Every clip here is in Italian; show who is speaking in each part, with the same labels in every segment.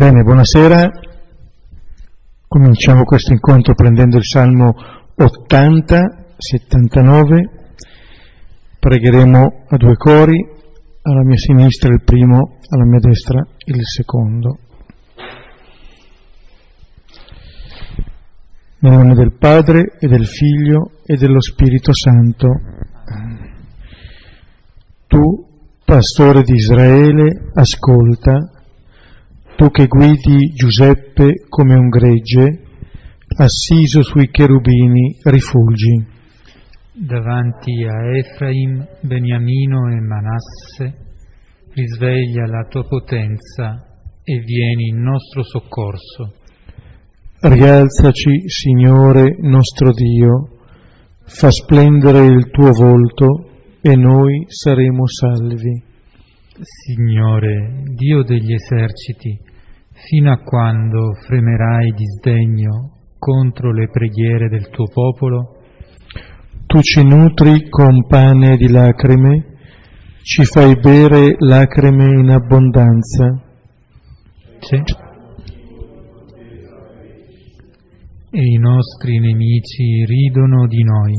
Speaker 1: Bene, buonasera. Cominciamo questo incontro prendendo il Salmo 80, 79. Pregheremo a due cori, alla mia sinistra il primo, alla mia destra il secondo. Nel nome del Padre e del Figlio e dello Spirito Santo. Tu, pastore di Israele, ascolta tu che guidi Giuseppe come un gregge, assiso sui cherubini, rifulgi.
Speaker 2: Davanti a Efraim, Beniamino e Manasse, risveglia la tua potenza e vieni in nostro soccorso.
Speaker 1: Rialzaci, Signore nostro Dio, fa splendere il tuo volto e noi saremo salvi.
Speaker 2: Signore, Dio degli eserciti, Fino a quando fremerai di sdegno contro le preghiere del tuo popolo?
Speaker 1: Tu ci nutri con pane di lacrime, ci fai bere lacrime in abbondanza.
Speaker 2: Sì. E i nostri nemici ridono di noi.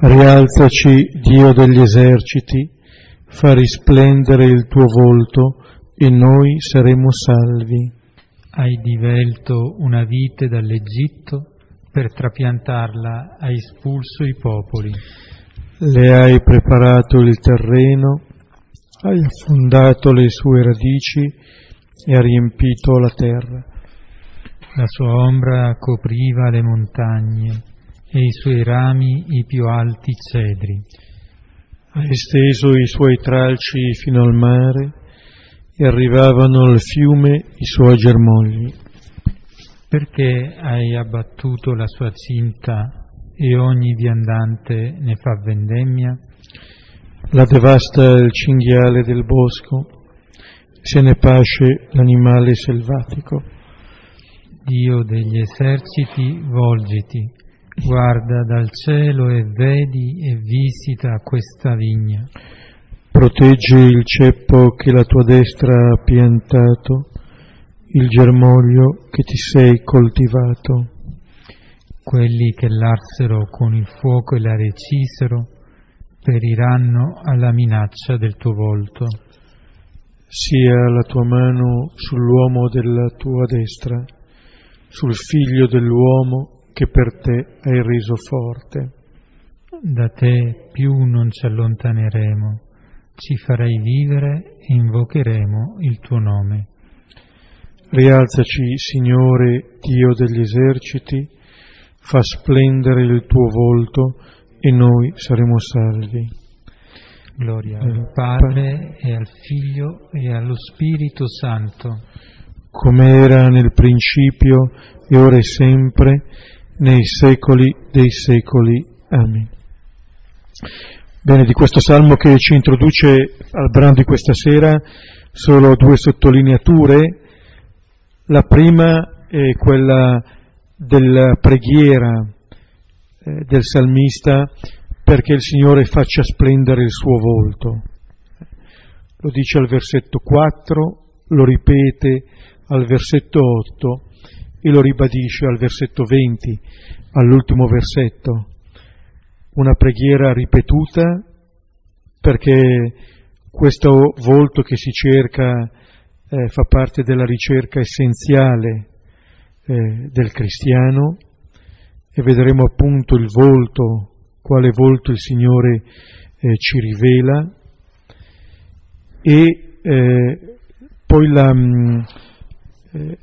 Speaker 1: Rialzaci, Dio degli eserciti, fa risplendere il tuo volto e noi saremo salvi.
Speaker 2: Hai divelto una vite dall'Egitto, per trapiantarla hai espulso i popoli.
Speaker 1: Le hai preparato il terreno, hai affondato le sue radici e ha riempito la terra.
Speaker 2: La sua ombra copriva le montagne e i suoi rami i più alti cedri.
Speaker 1: Ha esteso i suoi tralci fino al mare e arrivavano al fiume i suoi germogli.
Speaker 2: Perché hai abbattuto la sua cinta e ogni viandante ne fa vendemmia?
Speaker 1: La devasta il cinghiale del bosco, se ne pasce l'animale selvatico.
Speaker 2: Dio degli eserciti, volgiti, guarda dal cielo e vedi e visita questa vigna
Speaker 1: Proteggi il ceppo che la tua destra ha piantato, il germoglio che ti sei coltivato.
Speaker 2: Quelli che l'arsero con il fuoco e la recisero periranno alla minaccia del tuo volto.
Speaker 1: Sia la tua mano sull'uomo della tua destra, sul figlio dell'uomo che per te hai reso forte.
Speaker 2: Da te più non ci allontaneremo ci farai vivere e invocheremo il tuo nome.
Speaker 1: Rialzaci, Signore, Dio degli eserciti, fa splendere il tuo volto e noi saremo salvi.
Speaker 2: Gloria al Padre e al Figlio e allo Spirito Santo.
Speaker 1: Come era nel principio e ora e sempre, nei secoli dei secoli. Amen. Bene, di questo salmo che ci introduce al brano di questa sera, solo due sottolineature. La prima è quella della preghiera eh, del salmista perché il Signore faccia splendere il suo volto. Lo dice al versetto 4, lo ripete al versetto 8 e lo ribadisce al versetto 20, all'ultimo versetto una preghiera ripetuta perché questo volto che si cerca eh, fa parte della ricerca essenziale eh, del cristiano e vedremo appunto il volto, quale volto il Signore eh, ci rivela. E eh, poi la, mm, eh,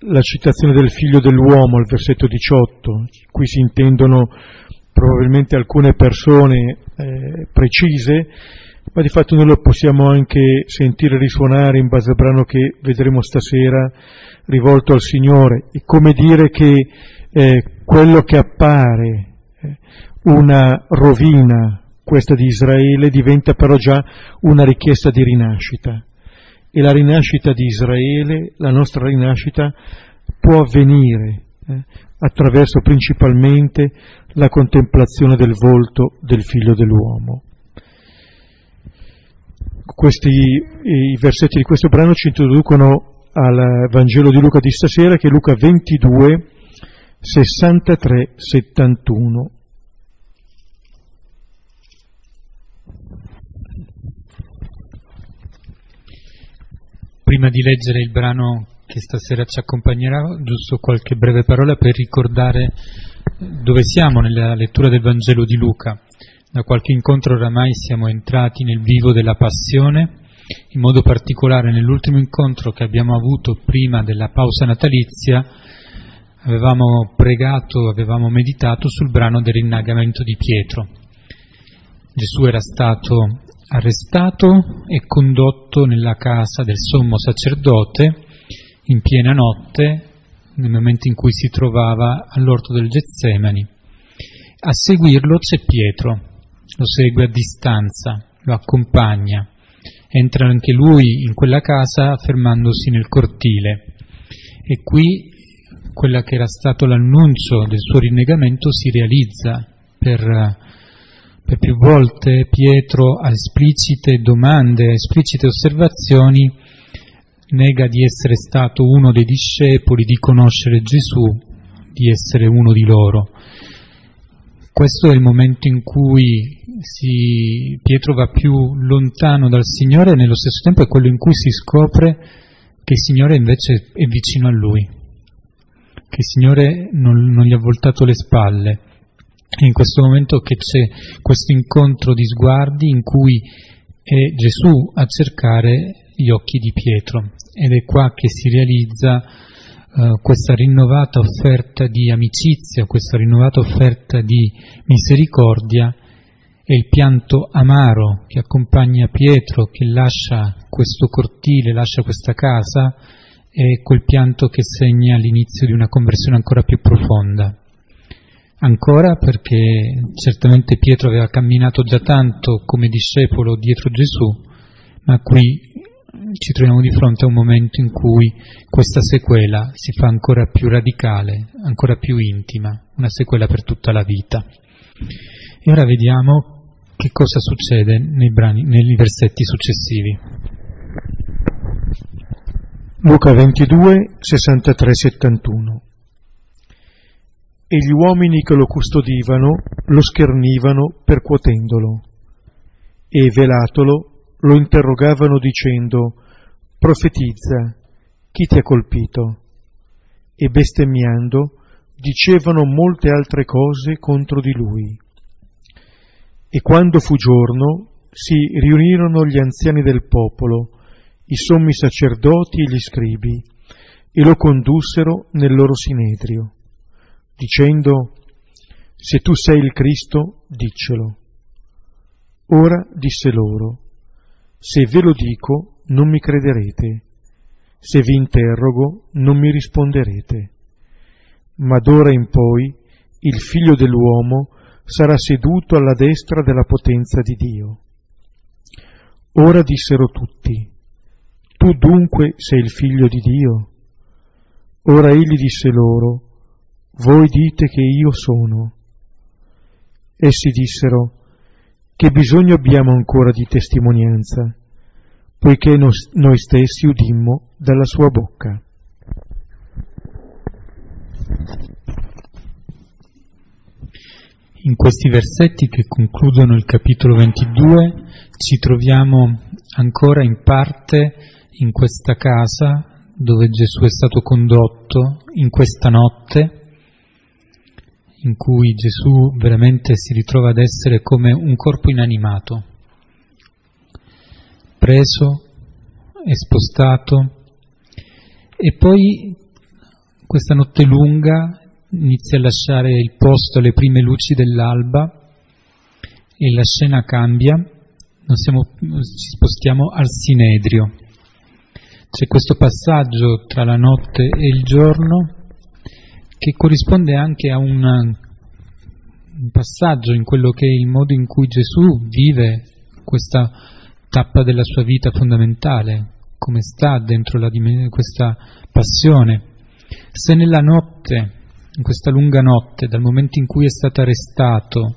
Speaker 1: la citazione del figlio dell'uomo al versetto 18, qui si intendono probabilmente alcune persone eh, precise, ma di fatto noi lo possiamo anche sentire risuonare in base al brano che vedremo stasera rivolto al Signore. È come dire che eh, quello che appare eh, una rovina, questa di Israele, diventa però già una richiesta di rinascita. E la rinascita di Israele, la nostra rinascita, può avvenire eh, attraverso principalmente la contemplazione del volto del figlio dell'uomo. Questi, I versetti di questo brano ci introducono al Vangelo di Luca di stasera che è Luca 22, 63, 71.
Speaker 2: Prima di leggere il brano che stasera ci accompagnerà, giusto qualche breve parola per ricordare dove siamo nella lettura del Vangelo di Luca. Da qualche incontro oramai siamo entrati nel vivo della passione, in modo particolare nell'ultimo incontro che abbiamo avuto prima della pausa natalizia, avevamo pregato, avevamo meditato sul brano del rinnagamento di Pietro. Gesù era stato arrestato e condotto nella casa del sommo sacerdote in piena notte, nel momento in cui si trovava all'orto del Getsemani. A seguirlo c'è Pietro, lo segue a distanza, lo accompagna, entra anche lui in quella casa fermandosi nel cortile. E qui quella che era stato l'annuncio del suo rinnegamento si realizza per per più volte. Pietro a esplicite domande, a esplicite osservazioni, nega di essere stato uno dei discepoli, di conoscere Gesù, di essere uno di loro. Questo è il momento in cui si, Pietro va più lontano dal Signore e nello stesso tempo è quello in cui si scopre che il Signore invece è vicino a lui, che il Signore non, non gli ha voltato le spalle è in questo momento che c'è questo incontro di sguardi in cui è Gesù a cercare gli occhi di Pietro. Ed è qua che si realizza uh, questa rinnovata offerta di amicizia, questa rinnovata offerta di misericordia e il pianto amaro che accompagna Pietro, che lascia questo cortile, lascia questa casa, è quel pianto che segna l'inizio di una conversione ancora più profonda. Ancora perché certamente Pietro aveva camminato già tanto come discepolo dietro Gesù, ma qui ci troviamo di fronte a un momento in cui questa sequela si fa ancora più radicale, ancora più intima, una sequela per tutta la vita. E ora vediamo che cosa succede nei, brani, nei versetti successivi.
Speaker 1: Luca 22, 63, 71 e gli uomini che lo custodivano lo schernivano percuotendolo e velatolo lo interrogavano dicendo profetizza chi ti ha colpito e bestemmiando dicevano molte altre cose contro di lui e quando fu giorno si riunirono gli anziani del popolo i sommi sacerdoti e gli scribi e lo condussero nel loro sinedrio dicendo, se tu sei il Cristo, diccelo. Ora disse loro, se ve lo dico, non mi crederete, se vi interrogo, non mi risponderete. Ma d'ora in poi il figlio dell'uomo sarà seduto alla destra della potenza di Dio. Ora dissero tutti, tu dunque sei il figlio di Dio? Ora egli disse loro, voi dite che io sono. Essi dissero, che bisogno abbiamo ancora di testimonianza, poiché noi stessi udimmo dalla sua bocca.
Speaker 2: In questi versetti che concludono il capitolo 22 ci troviamo ancora in parte in questa casa dove Gesù è stato condotto in questa notte in cui Gesù veramente si ritrova ad essere come un corpo inanimato, preso spostato, e poi questa notte lunga inizia a lasciare il posto alle prime luci dell'alba e la scena cambia, siamo, ci spostiamo al Sinedrio. C'è questo passaggio tra la notte e il giorno che corrisponde anche a un, passaggio in quello che è il modo in cui Gesù vive questa tappa della sua vita fondamentale, come sta dentro la, questa passione. Se nella notte, in questa lunga notte, dal momento in cui è stato arrestato,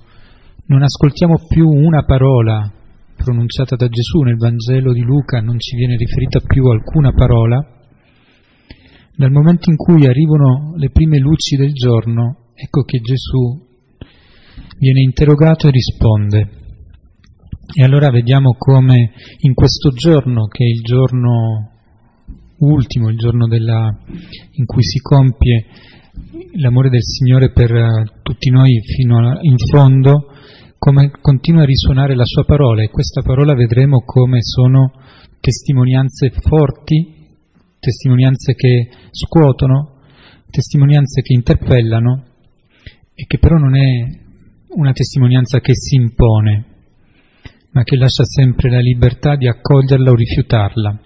Speaker 2: non ascoltiamo più una parola pronunciata da Gesù nel Vangelo di Luca, non ci viene riferita più alcuna parola, Dal momento in cui arrivano le prime luci del giorno, ecco che Gesù viene interrogato e risponde. E allora vediamo come in questo giorno, che è il giorno ultimo, il giorno della, in cui si compie l'amore del Signore per tutti noi fino a, in fondo, come continua a risuonare la sua parola e questa parola vedremo come sono testimonianze forti testimonianze che scuotono, testimonianze che interpellano e che però non è una testimonianza che si impone, ma che lascia sempre la libertà di accoglierla o rifiutarla.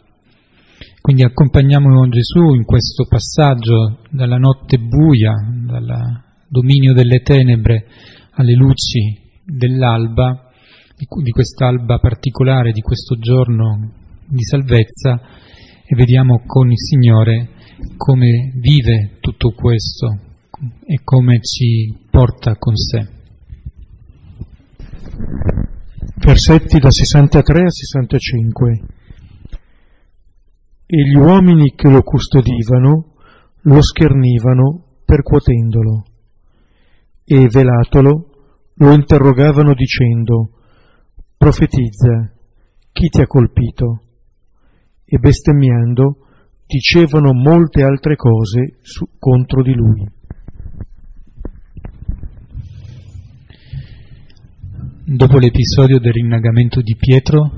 Speaker 2: Quindi accompagniamo Gesù in questo passaggio dalla notte buia, dal dominio delle tenebre alle luci dell'alba, di quest'alba particolare, di questo giorno di salvezza, e vediamo con il Signore come vive tutto questo e come ci porta con sé.
Speaker 1: Versetti da 63 a 65. E gli uomini che lo custodivano lo schernivano percuotendolo e velatolo lo interrogavano dicendo profetizza chi ti ha colpito e bestemmiando dicevano molte altre cose su, contro di lui.
Speaker 2: Dopo l'episodio del rinnagamento di Pietro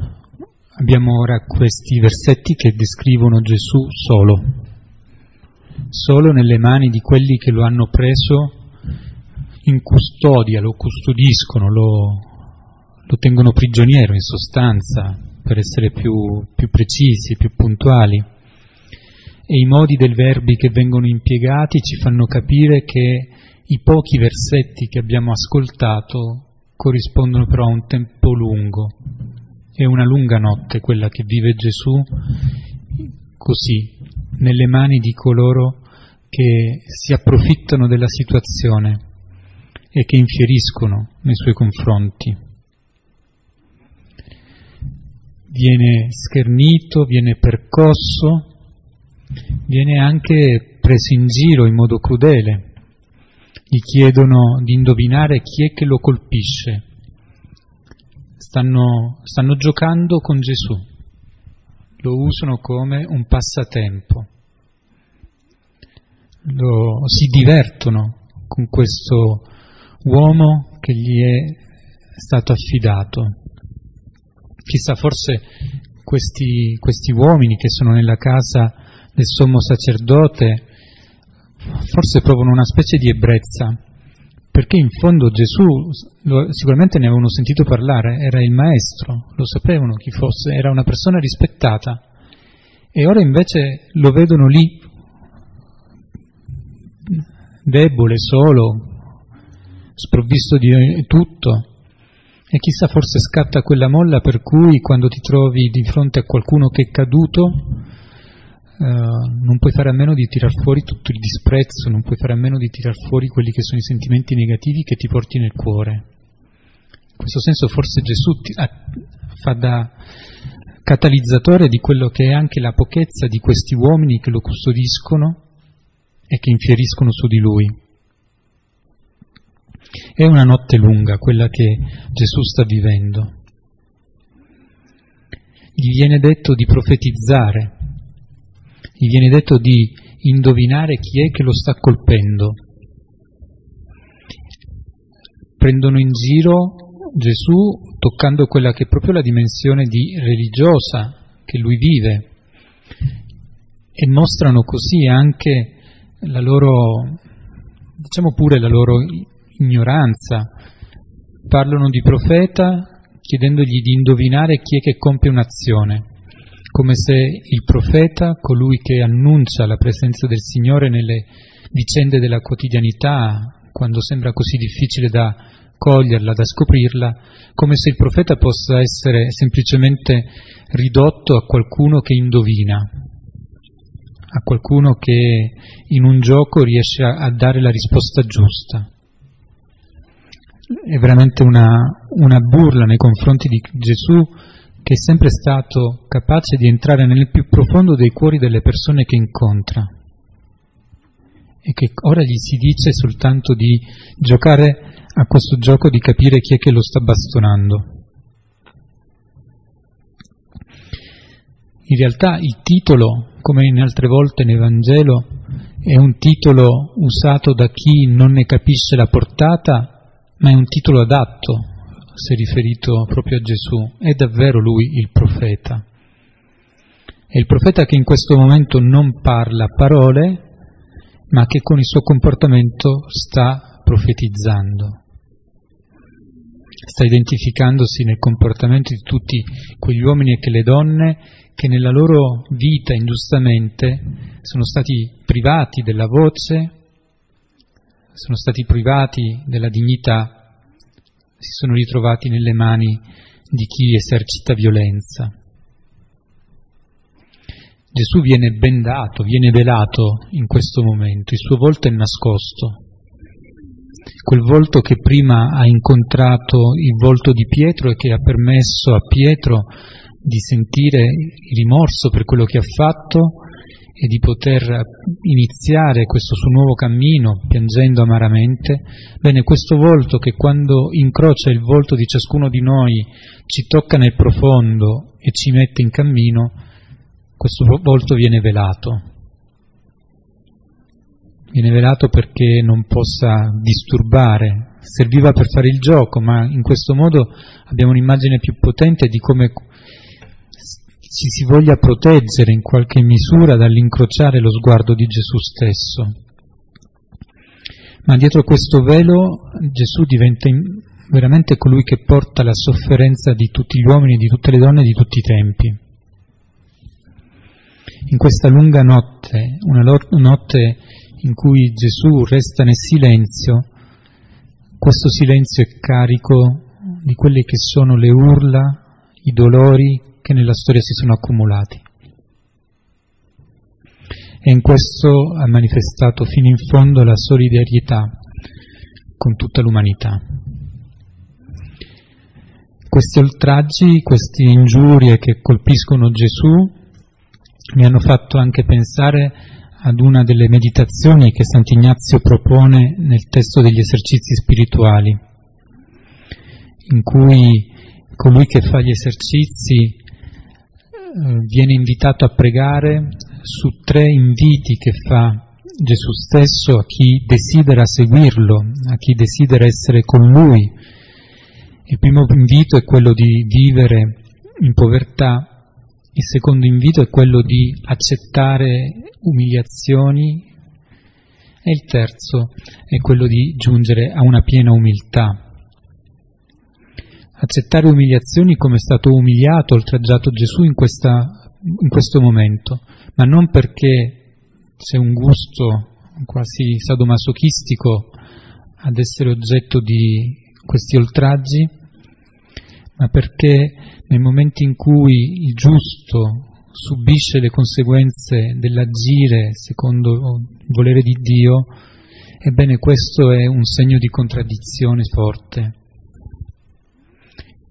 Speaker 2: abbiamo ora questi versetti che descrivono Gesù solo, solo nelle mani di quelli che lo hanno preso in custodia, lo custodiscono, lo, lo tengono prigioniero in sostanza, per essere più, più precisi, più puntuali. E i modi del verbi che vengono impiegati ci fanno capire che i pochi versetti che abbiamo ascoltato corrispondono però a un tempo lungo. È una lunga notte quella che vive Gesù così, nelle mani di coloro che si approfittano della situazione e che infieriscono nei suoi confronti viene schernito, viene percosso, viene anche preso in giro in modo crudele. Gli chiedono di indovinare chi è che lo colpisce. Stanno, stanno giocando con Gesù, lo usano come un passatempo, lo, si divertono con questo uomo che gli è stato affidato. Chissà, forse questi, questi uomini che sono nella casa del sommo sacerdote forse provano una specie di ebbrezza, perché in fondo Gesù lo, sicuramente ne avevano sentito parlare, era il maestro, lo sapevano chi fosse, era una persona rispettata, e ora invece lo vedono lì, debole, solo, sprovvisto di tutto, e chissà forse scatta quella molla per cui quando ti trovi di fronte a qualcuno che è caduto eh, non puoi fare a meno di tirar fuori tutto il disprezzo, non puoi fare a meno di tirar fuori quelli che sono i sentimenti negativi che ti porti nel cuore. In questo senso forse Gesù ti, a, fa da catalizzatore di quello che è anche la pochezza di questi uomini che lo custodiscono e che infieriscono su di lui. È una notte lunga quella che Gesù sta vivendo. Gli viene detto di profetizzare, gli viene detto di indovinare chi è che lo sta colpendo. Prendono in giro Gesù toccando quella che è proprio la dimensione di religiosa che lui vive e mostrano così anche la loro, diciamo pure la loro ignoranza. Parlano di profeta chiedendogli di indovinare chi è che compie un'azione, come se il profeta, colui che annuncia la presenza del Signore nelle vicende della quotidianità, quando sembra così difficile da coglierla, da scoprirla, come se il profeta possa essere semplicemente ridotto a qualcuno che indovina, a qualcuno che in un gioco riesce a dare la risposta giusta è veramente una, una burla nei confronti di Gesù che è sempre stato capace di entrare nel più profondo dei cuori delle persone che incontra. e che ora gli si dice soltanto di giocare a questo gioco di capire chi è che lo sta bastonando. In realtà il titolo, come in altre volte nel Vangelo, è un titolo usato da chi non ne capisce la portata, ma è un titolo adatto, se riferito proprio a Gesù. È davvero lui il profeta. È il profeta che in questo momento non parla parole, ma che con il suo comportamento sta profetizzando. Sta identificandosi nel comportamento di tutti quegli uomini e quelle donne che nella loro vita ingiustamente sono stati privati della voce, sono stati privati della dignità, si sono ritrovati nelle mani di chi esercita violenza. Gesù viene bendato, viene velato in questo momento, il suo volto è nascosto. Quel volto che prima ha incontrato il volto di Pietro e che ha permesso a Pietro di sentire il rimorso per quello che ha fatto e di poter iniziare questo suo nuovo cammino piangendo amaramente, bene, questo volto che quando incrocia il volto di ciascuno di noi ci tocca nel profondo e ci mette in cammino, questo volto viene velato. Viene velato perché non possa disturbare, serviva per fare il gioco, ma in questo modo abbiamo un'immagine più potente di come ci si voglia proteggere in qualche misura dall'incrociare lo sguardo di Gesù stesso. Ma dietro questo velo Gesù diventa veramente colui che porta la sofferenza di tutti gli uomini, di tutte le donne, di tutti i tempi in questa lunga notte, una notte in cui Gesù resta nel silenzio, questo silenzio è carico di quelle che sono le urla, i dolori che nella storia si sono accumulati. E in questo ha manifestato fino in fondo la solidarietà con tutta l'umanità. Questi oltraggi, queste ingiurie che colpiscono Gesù mi hanno fatto anche pensare ad una delle meditazioni che Sant'Ignazio propone nel testo degli esercizi spirituali, in cui colui che fa gli esercizi viene invitato a pregare su tre inviti che fa Gesù stesso a chi desidera seguirlo, a chi desidera essere con lui. Il primo invito è quello di vivere in povertà il secondo invito è quello di accettare umiliazioni e il terzo è quello di giungere a una piena umiltà. Accettare umiliazioni come è stato umiliato, oltraggiato Gesù in, questa, in questo momento, ma non perché c'è un gusto quasi sadomasochistico ad essere oggetto di questi oltraggi, ma perché nel momento in cui il giusto subisce le conseguenze dell'agire secondo il volere di Dio, ebbene questo è un segno di contraddizione forte.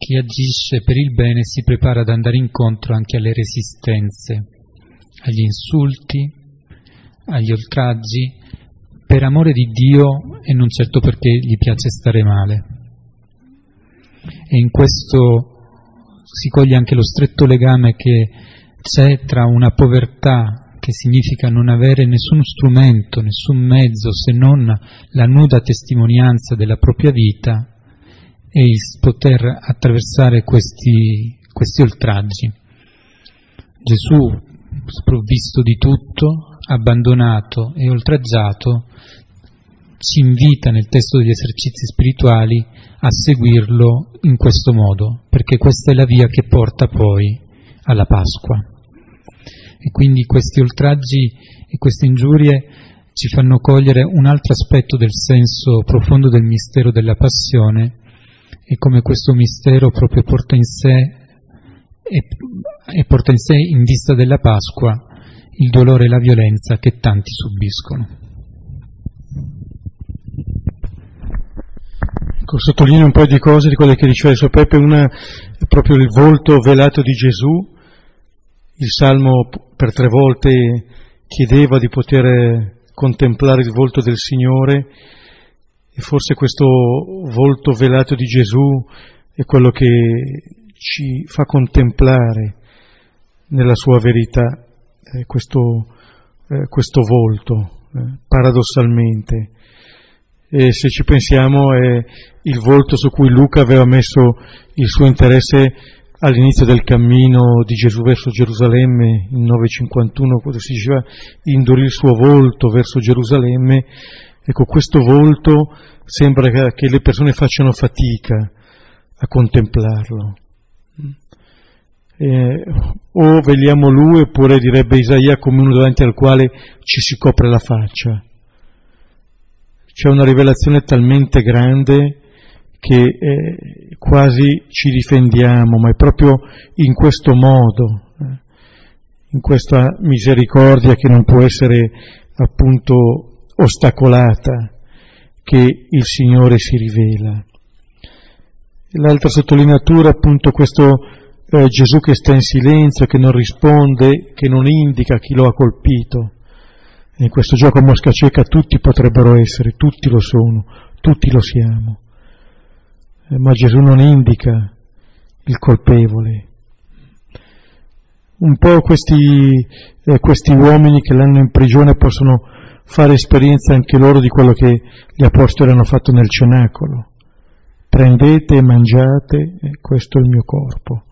Speaker 2: Chi agisce per il bene si prepara ad andare incontro anche alle resistenze, agli insulti, agli oltraggi, per amore di Dio e non certo perché gli piace stare male. E in questo si coglie anche lo stretto legame che c'è tra una povertà che significa non avere nessun strumento, nessun mezzo se non la nuda testimonianza della propria vita e poter attraversare questi, questi oltraggi. Gesù, sprovvisto di tutto, abbandonato e oltraggiato, ci invita nel testo degli esercizi spirituali a seguirlo in questo modo, perché questa è la via che porta poi alla Pasqua. E quindi questi oltraggi e queste ingiurie ci fanno cogliere un altro aspetto del senso profondo del mistero della passione e come questo mistero proprio porta in sé e, e porta in sé in vista della Pasqua il dolore e la violenza che tanti subiscono.
Speaker 1: Ecco, sottolineo un po' di cose di quelle che diceva adesso Peppe, una è proprio il volto velato di Gesù, il Salmo per tre volte chiedeva di poter contemplare il volto del Signore e forse questo volto velato di Gesù è quello che ci fa contemplare nella sua verità eh, questo, eh, questo, volto, eh, paradossalmente. E se ci pensiamo è il volto su cui Luca aveva messo il suo interesse all'inizio del cammino di Gesù verso Gerusalemme, in 951, quando si diceva indurì il suo volto verso Gerusalemme, ecco questo volto sembra che le persone facciano fatica a contemplarlo. Eh, o vediamo lui, oppure direbbe Isaia come uno davanti al quale ci si copre la faccia. C'è una rivelazione talmente grande che eh, quasi ci difendiamo, ma è proprio in questo modo, eh, in questa misericordia che non può essere appunto ostacolata, che il Signore si rivela. L'altra sottolineatura appunto questo eh, Gesù che sta in silenzio, che non risponde, che non indica chi lo ha colpito. in questo gioco a mosca cieca tutti potrebbero essere, tutti lo sono, tutti lo siamo. Eh, ma Gesù non indica il colpevole. Un po' questi, eh, questi uomini che l'hanno in prigione possono fare esperienza anche loro di quello che gli apostoli hanno fatto nel cenacolo. Prendete e mangiate, eh, questo è il mio corpo.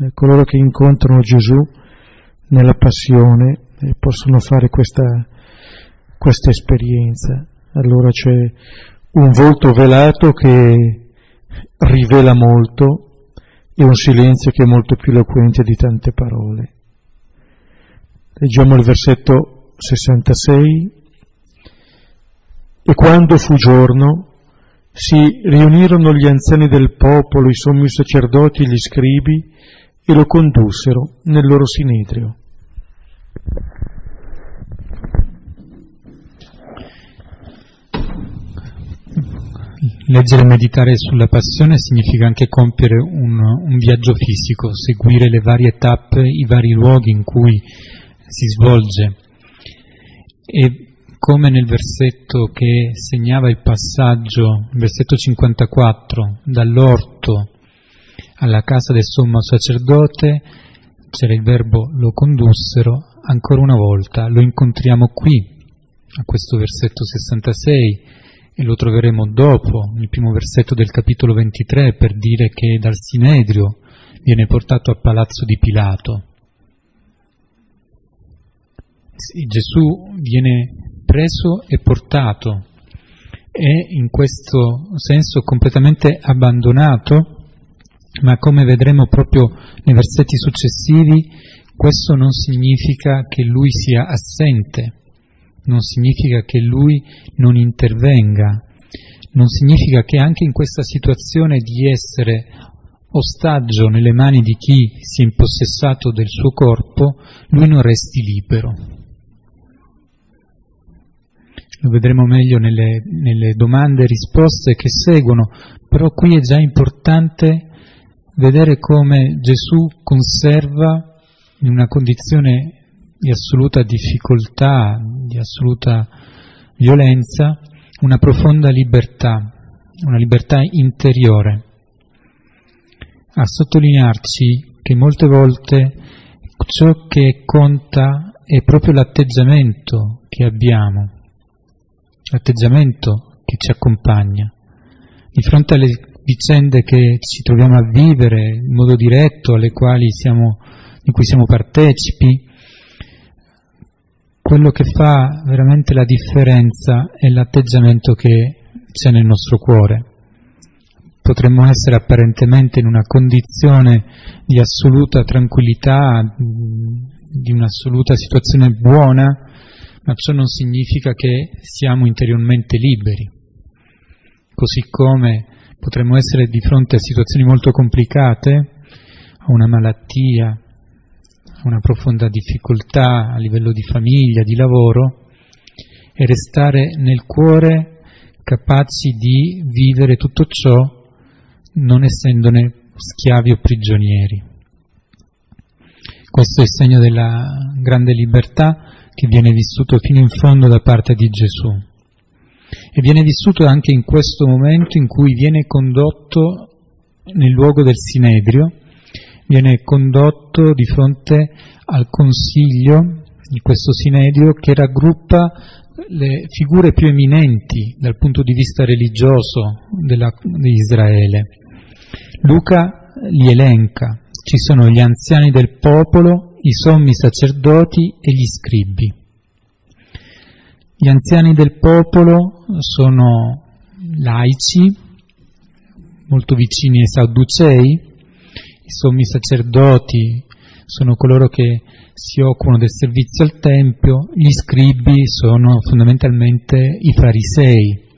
Speaker 1: Eh, coloro che incontrano Gesù nella passione eh, possono fare questa, questa esperienza. Allora c'è un volto velato che rivela molto e un silenzio che è molto più eloquente di tante parole. Leggiamo il versetto 66. E quando fu giorno, si riunirono gli anziani del popolo, i sommi sacerdoti e gli scribi, e lo condussero nel loro sinedrio.
Speaker 2: Leggere e meditare sulla passione significa anche compiere un, un, viaggio fisico, seguire le varie tappe, i vari luoghi in cui si svolge. E come nel versetto che segnava il passaggio, il versetto 54, dall'orto alla casa del sommo sacerdote, c'era il verbo lo condussero, ancora una volta lo incontriamo qui, a questo versetto 66, e lo troveremo dopo, nel primo versetto del capitolo 23, per dire che dal Sinedrio viene portato al palazzo di Pilato. Gesù viene preso e portato, è in questo senso completamente abbandonato ma come vedremo proprio nei versetti successivi, questo non significa che lui sia assente, non significa che lui non intervenga, non significa che anche in questa situazione di essere ostaggio nelle mani di chi si è impossessato del suo corpo, lui non resti libero. Lo vedremo meglio nelle, nelle domande e risposte che seguono, però qui è già importante vedere come Gesù conserva in una condizione di assoluta difficoltà, di assoluta violenza, una profonda libertà, una libertà interiore, a sottolinearci che molte volte ciò che conta è proprio l'atteggiamento che abbiamo, l'atteggiamento che ci accompagna. Di fronte alle vicende che ci troviamo a vivere in modo diretto, alle quali siamo, di cui siamo partecipi, quello che fa veramente la differenza è l'atteggiamento che c'è nel nostro cuore. Potremmo essere apparentemente in una condizione di assoluta tranquillità, di un'assoluta situazione buona, ma ciò non significa che siamo interiormente liberi. Così come potremmo essere di fronte a situazioni molto complicate, a una malattia, a una profonda difficoltà a livello di famiglia, di lavoro, e restare nel cuore capaci di vivere tutto ciò non essendone schiavi o prigionieri. Questo è il segno della grande libertà che viene vissuto fino in fondo da parte di Gesù. E viene vissuto anche in questo momento in cui viene condotto nel luogo del Sinedrio, viene condotto di fronte al consiglio di questo Sinedrio che raggruppa le figure più eminenti dal punto di vista religioso della, di Israele. Luca li elenca, ci sono gli anziani del popolo, i sommi sacerdoti e gli scribi. Gli anziani del popolo sono laici, molto vicini ai Sadducei, i sommi sacerdoti sono coloro che si occupano del servizio al Tempio, gli scribi sono fondamentalmente i farisei.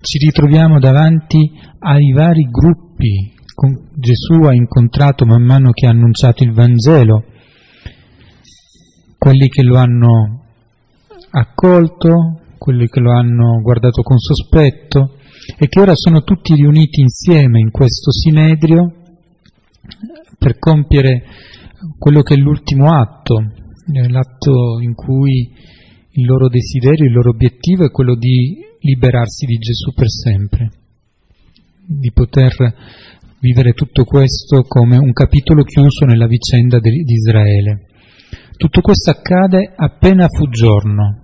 Speaker 2: Ci ritroviamo davanti ai vari gruppi che Gesù ha incontrato man mano che ha annunciato il Vangelo, quelli che lo hanno accolto, quelli che lo hanno guardato con sospetto e che ora sono tutti riuniti insieme in questo Sinedrio per compiere quello che è l'ultimo atto, l'atto in cui il loro desiderio, il loro obiettivo è quello di liberarsi di Gesù per sempre, di poter vivere tutto questo come un capitolo chiuso nella vicenda di Israele. Tutto questo accade appena fu giorno.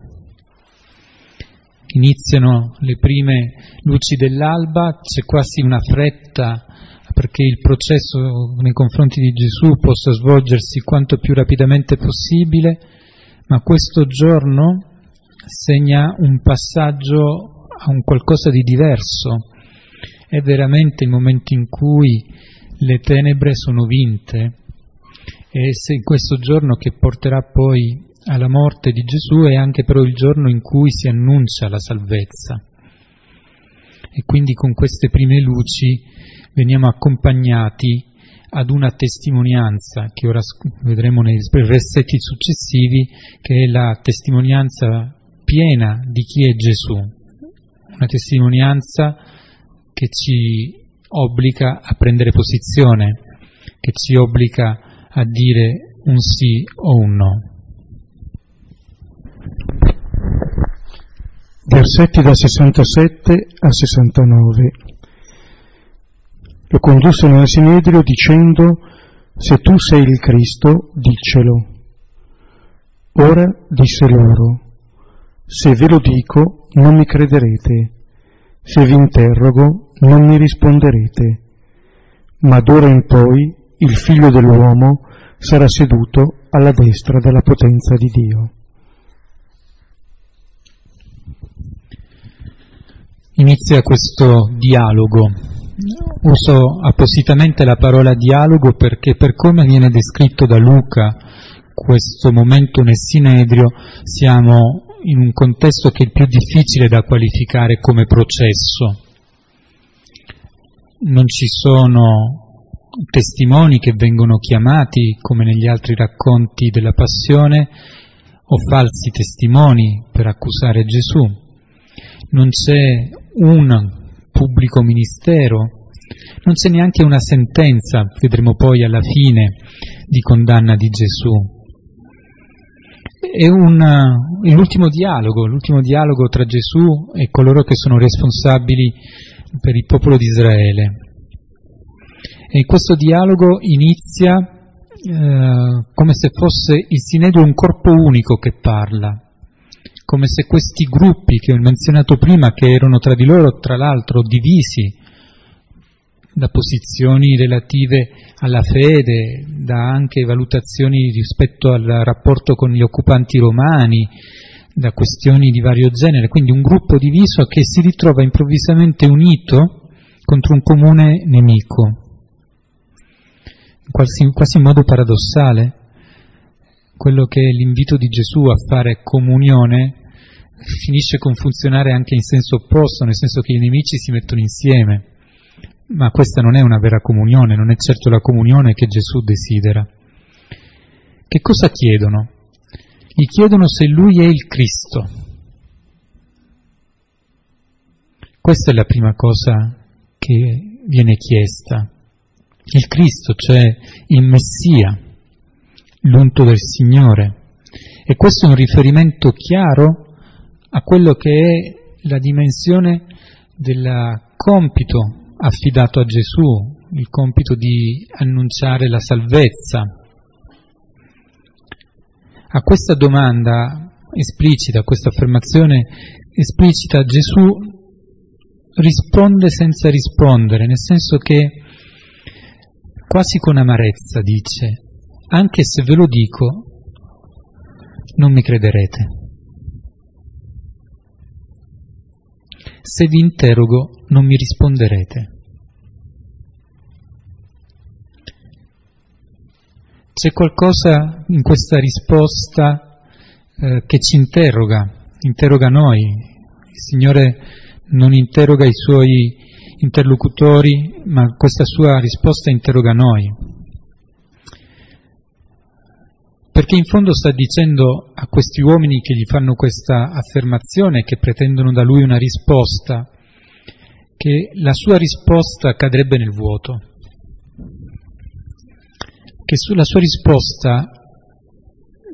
Speaker 2: Iniziano le prime luci dell'alba, c'è quasi una fretta perché il processo nei confronti di Gesù possa svolgersi quanto più rapidamente possibile, ma questo giorno segna un passaggio a un qualcosa di diverso. È veramente il momento in cui le tenebre sono vinte e se questo giorno che porterà poi alla morte di Gesù è anche però il giorno in cui si annuncia la salvezza. E quindi con queste prime luci veniamo accompagnati ad una testimonianza che ora vedremo nei versetti successivi, che è la testimonianza piena di chi è Gesù, una testimonianza che ci obbliga a prendere posizione, che ci obbliga a dire un sì o un no.
Speaker 1: Versetti da 67 a 69. Lo condussero nel Sinedrio dicendo, se tu sei il Cristo, diccelo. Ora disse loro, se ve lo dico, non mi crederete, se vi interrogo, non mi risponderete, ma d'ora in poi il figlio dell'uomo sarà seduto alla destra della potenza di Dio.
Speaker 2: Inizia questo dialogo. Uso appositamente la parola dialogo perché per come viene descritto da Luca questo momento nel Sinedrio siamo in un contesto che è il più difficile da qualificare come processo. Non ci sono testimoni che vengono chiamati, come negli altri racconti della Passione, o falsi testimoni per accusare Gesù. Non c'è un pubblico ministero, non c'è neanche una sentenza, vedremo poi alla fine, di condanna di Gesù. È, un, l'ultimo dialogo, l'ultimo dialogo tra Gesù e coloro che sono responsabili per il popolo di Israele. E questo dialogo inizia eh, come se fosse il Sinedrio un corpo unico che parla, come se questi gruppi che ho menzionato prima, che erano tra di loro, tra l'altro, divisi da posizioni relative alla fede, da anche valutazioni rispetto al rapporto con gli occupanti romani, da questioni di vario genere, quindi un gruppo diviso che si ritrova improvvisamente unito contro un comune nemico quasi, quasi in modo paradossale, quello che è l'invito di Gesù a fare comunione finisce con funzionare anche in senso opposto, nel senso che i nemici si mettono insieme. Ma questa non è una vera comunione, non è certo la comunione che Gesù desidera. Che cosa chiedono? Gli chiedono se lui è il Cristo. Questa è la prima cosa che viene chiesta il Cristo, cioè il Messia, l'unto del Signore. E questo è un riferimento chiaro a quello che è la dimensione del compito affidato a Gesù, il compito di annunciare la salvezza. A questa domanda esplicita, a questa affermazione esplicita, Gesù risponde senza rispondere, nel senso che quasi con amarezza dice, anche se ve lo dico, non mi crederete. Se vi interrogo, non mi risponderete. C'è qualcosa in questa risposta eh, che ci interroga, interroga noi. Il Signore non interroga i suoi interlocutori, ma questa sua risposta interroga noi. Perché in fondo sta dicendo a questi uomini che gli fanno questa affermazione, che pretendono da lui una risposta, che la sua risposta cadrebbe nel vuoto che sulla sua risposta,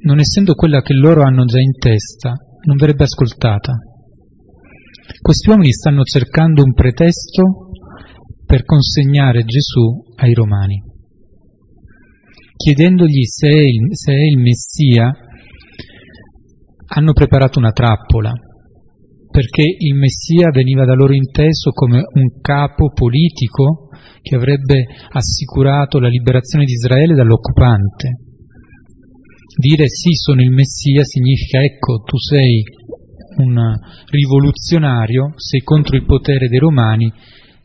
Speaker 2: non essendo quella che loro hanno già in testa, non verrebbe ascoltata. Questi uomini stanno cercando un pretesto per consegnare Gesù ai Romani. Chiedendogli se è, il, se è il Messia, hanno preparato una trappola, perché il Messia veniva da loro inteso come un capo politico che avrebbe assicurato la liberazione di Israele dall'occupante. Dire sì, sono il Messia significa ecco, tu sei un rivoluzionario, sei contro il potere dei romani,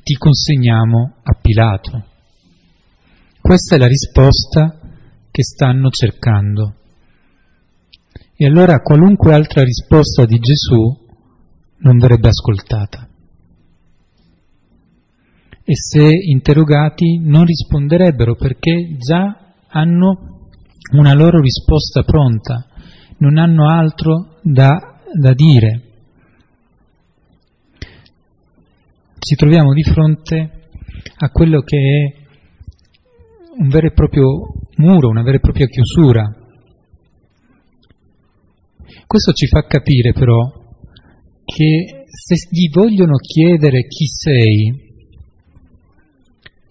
Speaker 2: ti consegniamo a Pilato. Questa è la risposta che stanno cercando. E allora qualunque altra risposta di Gesù non verrebbe ascoltata e se interrogati non risponderebbero perché già hanno una loro risposta pronta, non hanno altro da, da dire. Ci troviamo di fronte a quello che è un vero e proprio muro, una vera e propria chiusura. Questo ci fa capire però che se gli vogliono chiedere chi sei,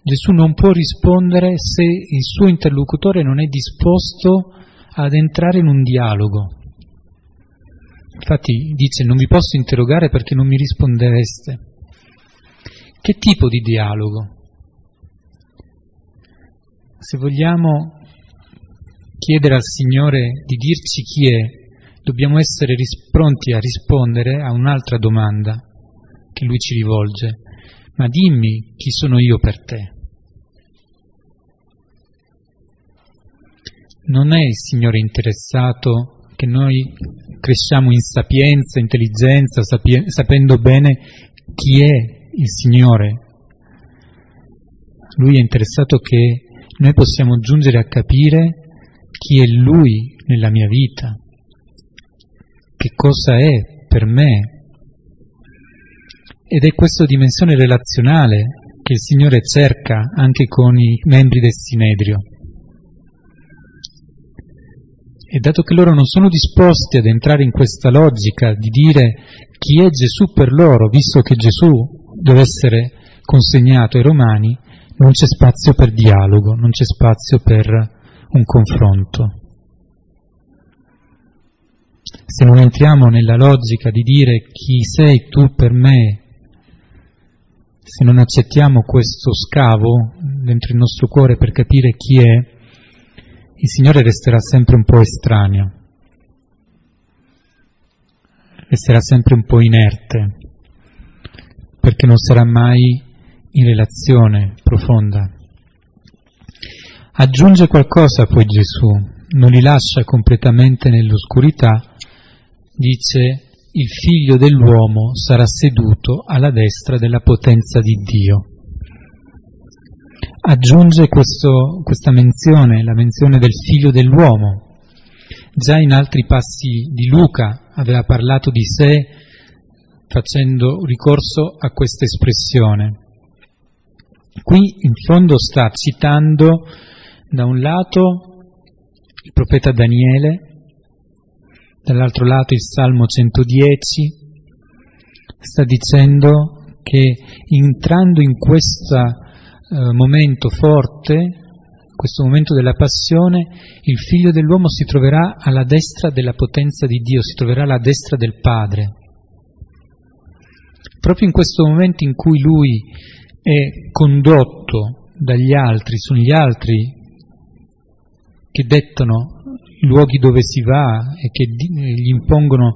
Speaker 2: Gesù non può rispondere se il suo interlocutore non è disposto ad entrare in un dialogo. Infatti dice non vi posso interrogare perché non mi rispondereste. Che tipo di dialogo? Se vogliamo chiedere al Signore di dirci chi è, dobbiamo essere ris- pronti a rispondere a un'altra domanda che Lui ci rivolge. Ma dimmi chi sono io per te. non è il Signore interessato che noi cresciamo in sapienza, intelligenza, sapie- sapendo bene chi è il Signore. Lui è interessato che noi possiamo giungere a capire chi è Lui nella mia vita, che cosa è per me. Ed è questa dimensione relazionale che il Signore cerca anche con i membri del Sinedrio. E dato che loro non sono disposti ad entrare in questa logica di dire chi è Gesù per loro, visto che Gesù deve essere consegnato ai romani, non c'è spazio per dialogo, non c'è spazio per un confronto. Se non entriamo nella logica di dire chi sei tu per me, se non accettiamo questo scavo dentro il nostro cuore per capire chi è, il Signore resterà sempre un po' estraneo, resterà sempre un po' inerte, perché non sarà mai in relazione profonda. Aggiunge qualcosa poi Gesù, non li lascia completamente nell'oscurità, dice il figlio dell'uomo sarà seduto alla destra della potenza di Dio aggiunge questo, questa menzione, la menzione del figlio dell'uomo. Già in altri passi di Luca aveva parlato di sé facendo ricorso a questa espressione. Qui in fondo sta citando da un lato il profeta Daniele dall'altro lato il Salmo 110 sta dicendo che entrando in questo eh, momento forte, questo momento della passione, il figlio dell'uomo si troverà alla destra della potenza di Dio, si troverà alla destra del Padre. Proprio in questo momento in cui lui è condotto dagli altri, sono gli altri che dettano i luoghi dove si va e che gli impongono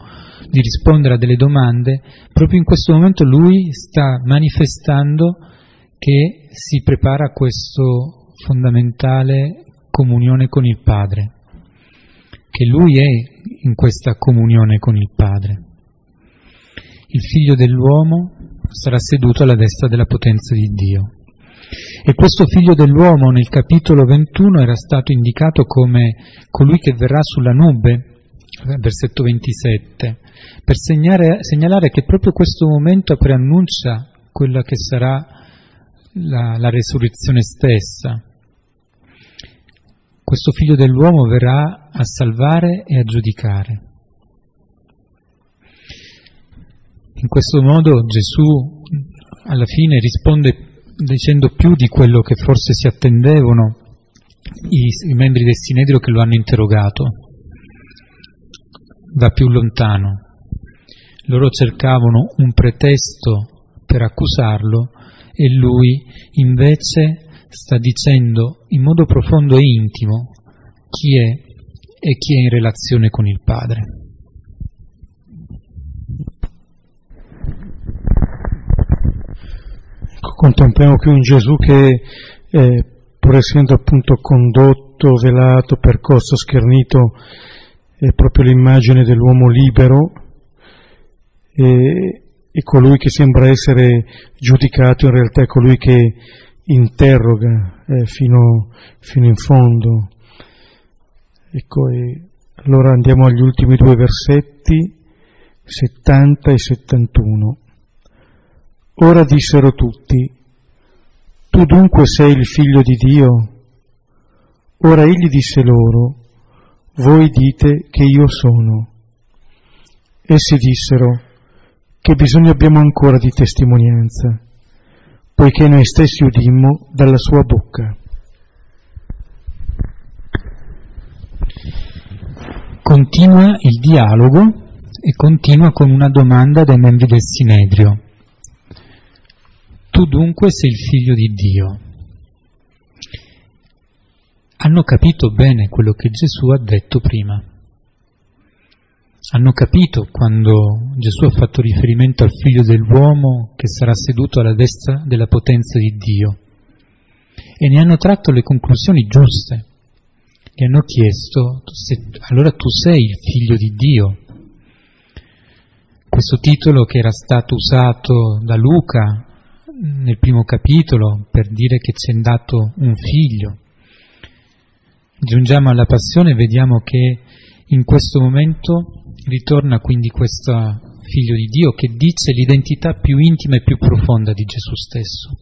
Speaker 2: di rispondere a delle domande, proprio in questo momento lui sta manifestando che si prepara a questa fondamentale comunione con il Padre, che lui è in questa comunione con il Padre. Il figlio dell'uomo sarà seduto alla destra della potenza di Dio. E questo figlio dell'uomo nel capitolo 21 era stato indicato come colui che verrà sulla nube, versetto 27, per segnare, segnalare che proprio questo momento preannuncia quella che sarà la, la resurrezione stessa. Questo figlio dell'uomo verrà a salvare e a giudicare. In questo modo Gesù alla fine risponde dicendo più di quello che forse si attendevano i, i membri del Sinedrio che lo hanno interrogato. Va più lontano. Loro cercavano un pretesto per accusarlo e lui invece sta dicendo in modo profondo e intimo chi è e chi è in relazione con il Padre.
Speaker 1: contempliamo qui un Gesù che, eh, pur essendo appunto condotto, velato, percorso, schernito, è proprio l'immagine dell'uomo libero e, e colui che sembra essere giudicato in realtà è colui che interroga eh, fino, fino, in fondo. Ecco, allora andiamo agli ultimi due versetti, 70 e 71. Ora dissero tutti, tu dunque sei il figlio di Dio? Ora egli disse loro, voi dite che io sono. Essi dissero, che bisogno abbiamo ancora di testimonianza, poiché noi stessi udimmo dalla sua bocca.
Speaker 2: Continua il dialogo e continua con una domanda dai membri del Sinedrio. Tu dunque sei il figlio di Dio. Hanno capito bene quello che Gesù ha detto prima. Hanno capito quando Gesù ha fatto riferimento al figlio dell'uomo che sarà seduto alla destra della potenza di Dio e ne hanno tratto le conclusioni giuste. Gli hanno chiesto, allora tu sei il figlio di Dio. Questo titolo che era stato usato da Luca nel primo capitolo per dire che ci è dato un figlio. Giungiamo alla passione e vediamo che in questo momento ritorna quindi questo figlio di Dio che dice l'identità più intima e più profonda di Gesù stesso.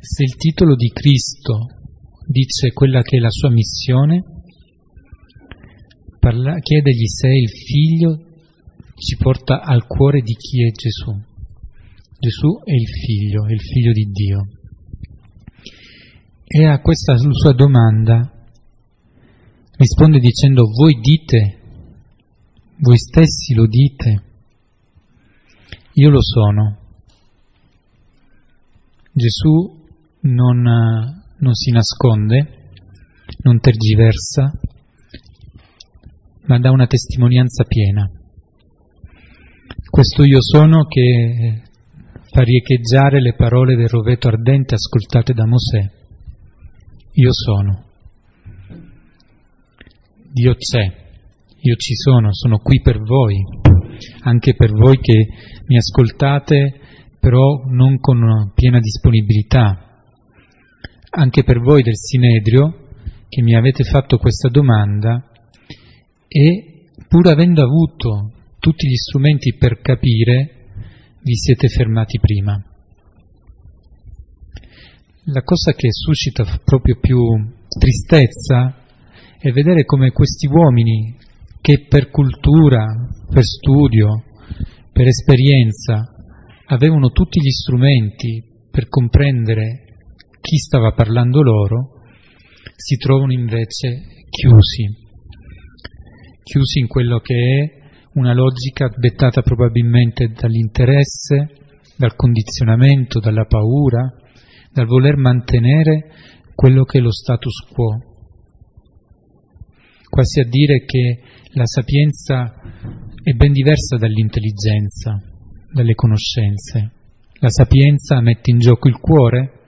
Speaker 2: Se il titolo di Cristo dice quella che è la sua missione, parla, chiedergli se il figlio ci porta al cuore di chi è Gesù. Gesù è il figlio, è il figlio di Dio. E a questa sua domanda risponde dicendo voi dite, voi stessi lo dite, io lo sono. Gesù non, non si nasconde, non tergiversa, ma dà una testimonianza piena. Questo io sono che fa riecheggiare le parole del roveto ardente ascoltate da Mosè. Io sono. Dio c'è, io ci sono, sono qui per voi, anche per voi che mi ascoltate però non con piena disponibilità, anche per voi del Sinedrio che mi avete fatto questa domanda e pur avendo avuto tutti gli strumenti per capire, vi siete fermati prima. La cosa che suscita proprio più tristezza e vedere come questi uomini che per cultura, per studio, per esperienza avevano tutti gli strumenti per comprendere chi stava parlando loro, si trovano invece chiusi, chiusi in quello che è una logica dettata probabilmente dall'interesse, dal condizionamento, dalla paura, dal voler mantenere quello che è lo status quo. Quasi a dire che la sapienza è ben diversa dall'intelligenza, dalle conoscenze. La sapienza mette in gioco il cuore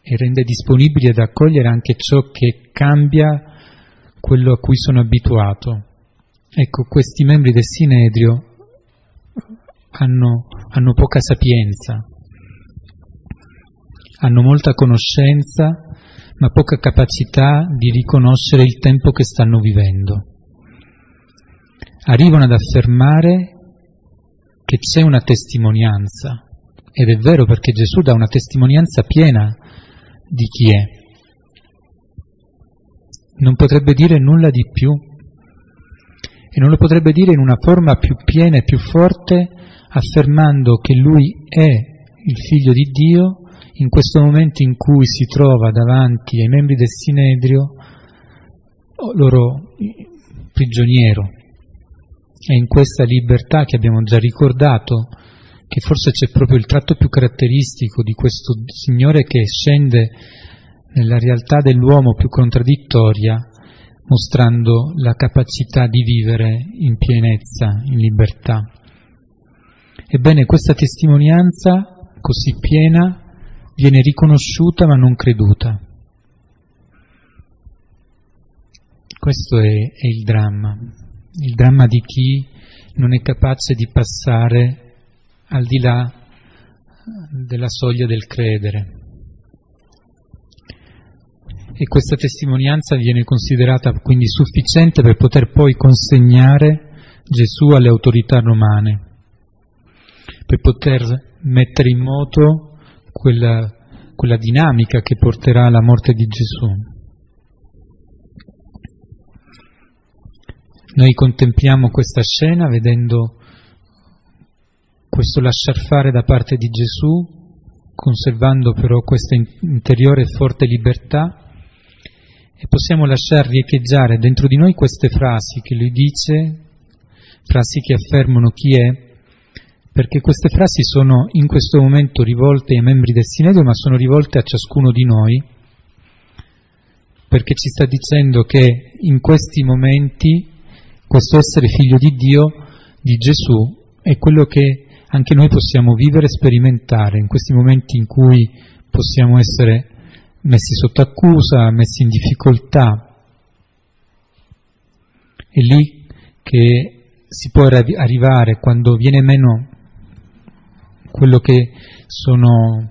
Speaker 2: e rende disponibile ad accogliere anche ciò che cambia quello a cui sono abituato. Ecco, questi membri del Sinedrio hanno, hanno poca sapienza, hanno molta conoscenza, ma poca capacità di riconoscere il tempo che stanno vivendo. Arrivano ad affermare che c'è una testimonianza, ed è vero perché Gesù dà una testimonianza piena di chi è. Non potrebbe dire nulla di più e non lo potrebbe dire in una forma più piena e più forte affermando che lui è il figlio di Dio in questo momento in cui si trova davanti ai membri del Sinedrio loro prigioniero. È in questa libertà che abbiamo già ricordato che forse c'è proprio il tratto più caratteristico di questo Signore che scende nella realtà dell'uomo più contraddittoria, mostrando la capacità di vivere in pienezza, in libertà. Ebbene, questa testimonianza così piena viene riconosciuta ma non creduta. Questo è, è il dramma, il dramma di chi non è capace di passare al di là della soglia del credere. E questa testimonianza viene considerata quindi sufficiente per poter poi consegnare Gesù alle autorità romane, per poter mettere in moto quella, quella dinamica che porterà alla morte di Gesù. Noi contempliamo questa scena vedendo questo lasciar fare da parte di Gesù, conservando però questa interiore e forte libertà, e possiamo lasciar riecheggiare dentro di noi queste frasi che lui dice, frasi che affermano chi è, perché queste frasi sono in questo momento rivolte ai membri del Sinedio, ma sono rivolte a ciascuno di noi, perché ci sta dicendo che in questi momenti questo essere figlio di Dio, di Gesù, è quello che anche noi possiamo vivere e sperimentare in questi momenti in cui possiamo essere messi sotto accusa, messi in difficoltà. È lì che si può arrivare quando viene meno quello che sono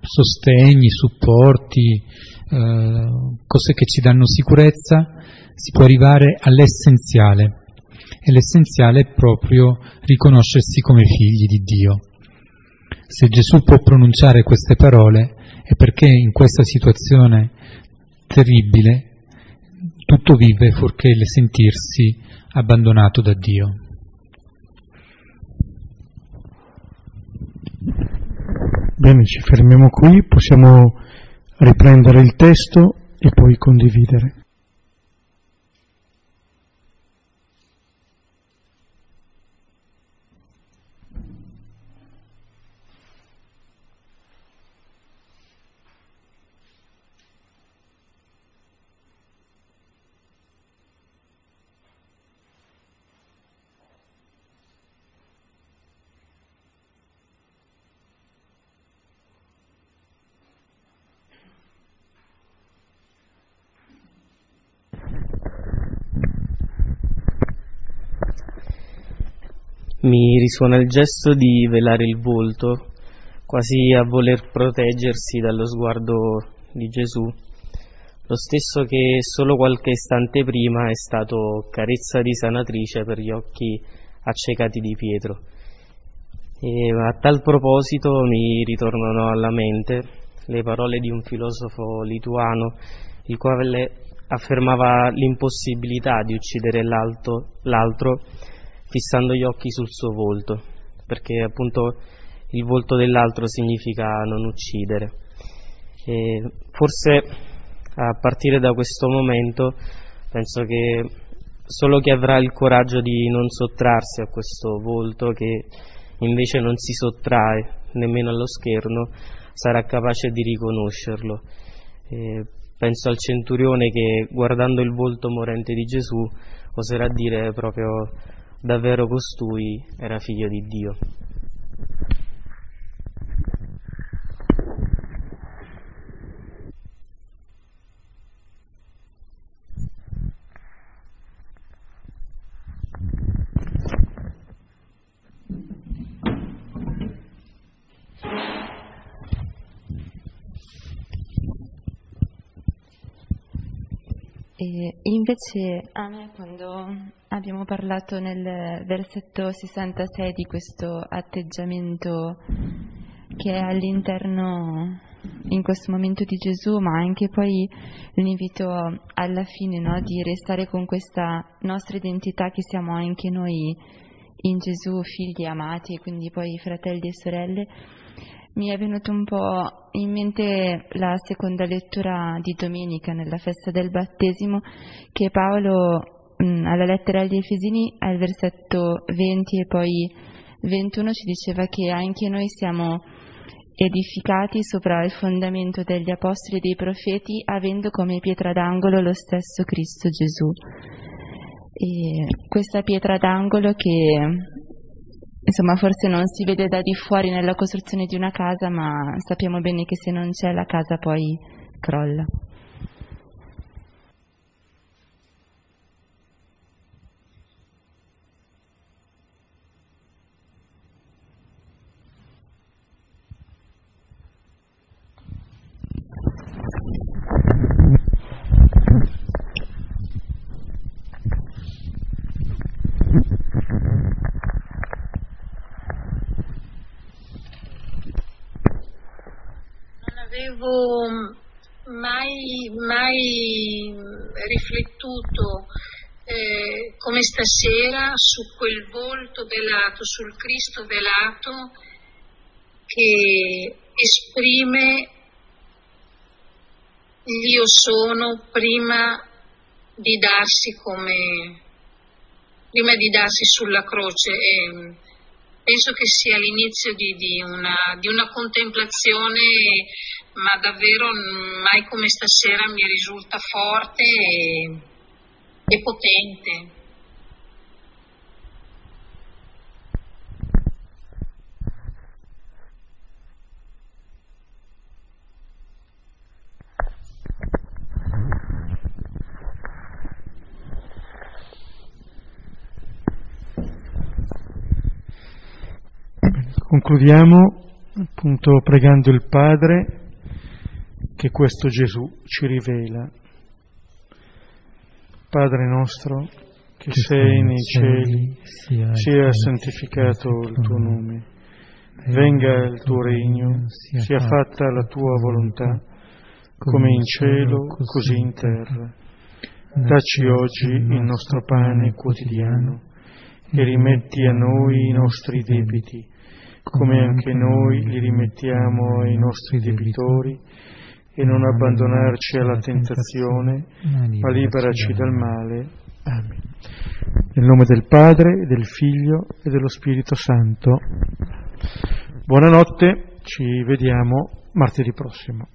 Speaker 2: sostegni, supporti, eh, cose che ci danno sicurezza, si può arrivare all'essenziale, e l'essenziale è proprio riconoscersi come figli di Dio. Se Gesù può pronunciare queste parole è perché in questa situazione terribile tutto vive fuorché le sentirsi abbandonato da Dio.
Speaker 1: Bene, ci fermiamo qui, possiamo riprendere il testo e poi condividere.
Speaker 3: Mi risuona il gesto di velare il volto, quasi a voler proteggersi dallo sguardo di Gesù, lo stesso che solo qualche istante prima è stato carezza di sanatrice per gli occhi accecati di Pietro. E a tal proposito mi ritornano alla mente le parole di un filosofo lituano, il quale affermava l'impossibilità di uccidere l'altro, l'altro fissando gli occhi sul suo volto, perché appunto il volto dell'altro significa non uccidere. E forse a partire da questo momento penso che solo chi avrà il coraggio di non sottrarsi a questo volto che invece non si sottrae nemmeno allo scherno sarà capace di riconoscerlo. E penso al centurione che guardando il volto morente di Gesù oserà dire proprio davvero costui era figlio di Dio.
Speaker 4: E invece a me quando abbiamo parlato nel versetto 66 di questo atteggiamento che è all'interno in questo momento di Gesù, ma anche poi l'invito alla fine no, di restare con questa nostra identità che siamo anche noi in Gesù, figli amati e quindi poi fratelli e sorelle, mi è venuto un po' in mente la seconda lettura di domenica nella festa del battesimo che Paolo mh, mm, alla lettera agli Efesini al versetto 20 e poi 21 ci diceva che anche noi siamo edificati sopra il fondamento degli apostoli e dei profeti avendo come pietra d'angolo lo stesso Cristo Gesù. E questa pietra d'angolo che insomma forse non si vede da di fuori nella costruzione di una casa, ma sappiamo bene che se non c'è la casa poi crolla.
Speaker 5: Avevo mai, mai riflettuto eh, come stasera su quel volto velato, sul Cristo velato che esprime l'io sono prima di darsi come prima di darsi sulla croce e penso che sia l'inizio di, di, una, di una contemplazione ma davvero mai come stasera mi risulta forte e, e potente.
Speaker 1: Concludiamo appunto pregando il Padre che questo Gesù ci rivela. Padre nostro, che, che sei nei cieli, sia, sia santificato il tuo nome, venga il tuo regno, sia fatta la tua volontà, come in cielo, così in terra. Dacci oggi il nostro pane quotidiano e rimetti a noi i nostri debiti, come anche noi li rimettiamo ai nostri debitori e non abbandonarci alla tentazione, ma liberaci dal male. Amen. Nel nome del Padre, del Figlio e dello Spirito Santo. Buonanotte, ci vediamo martedì prossimo.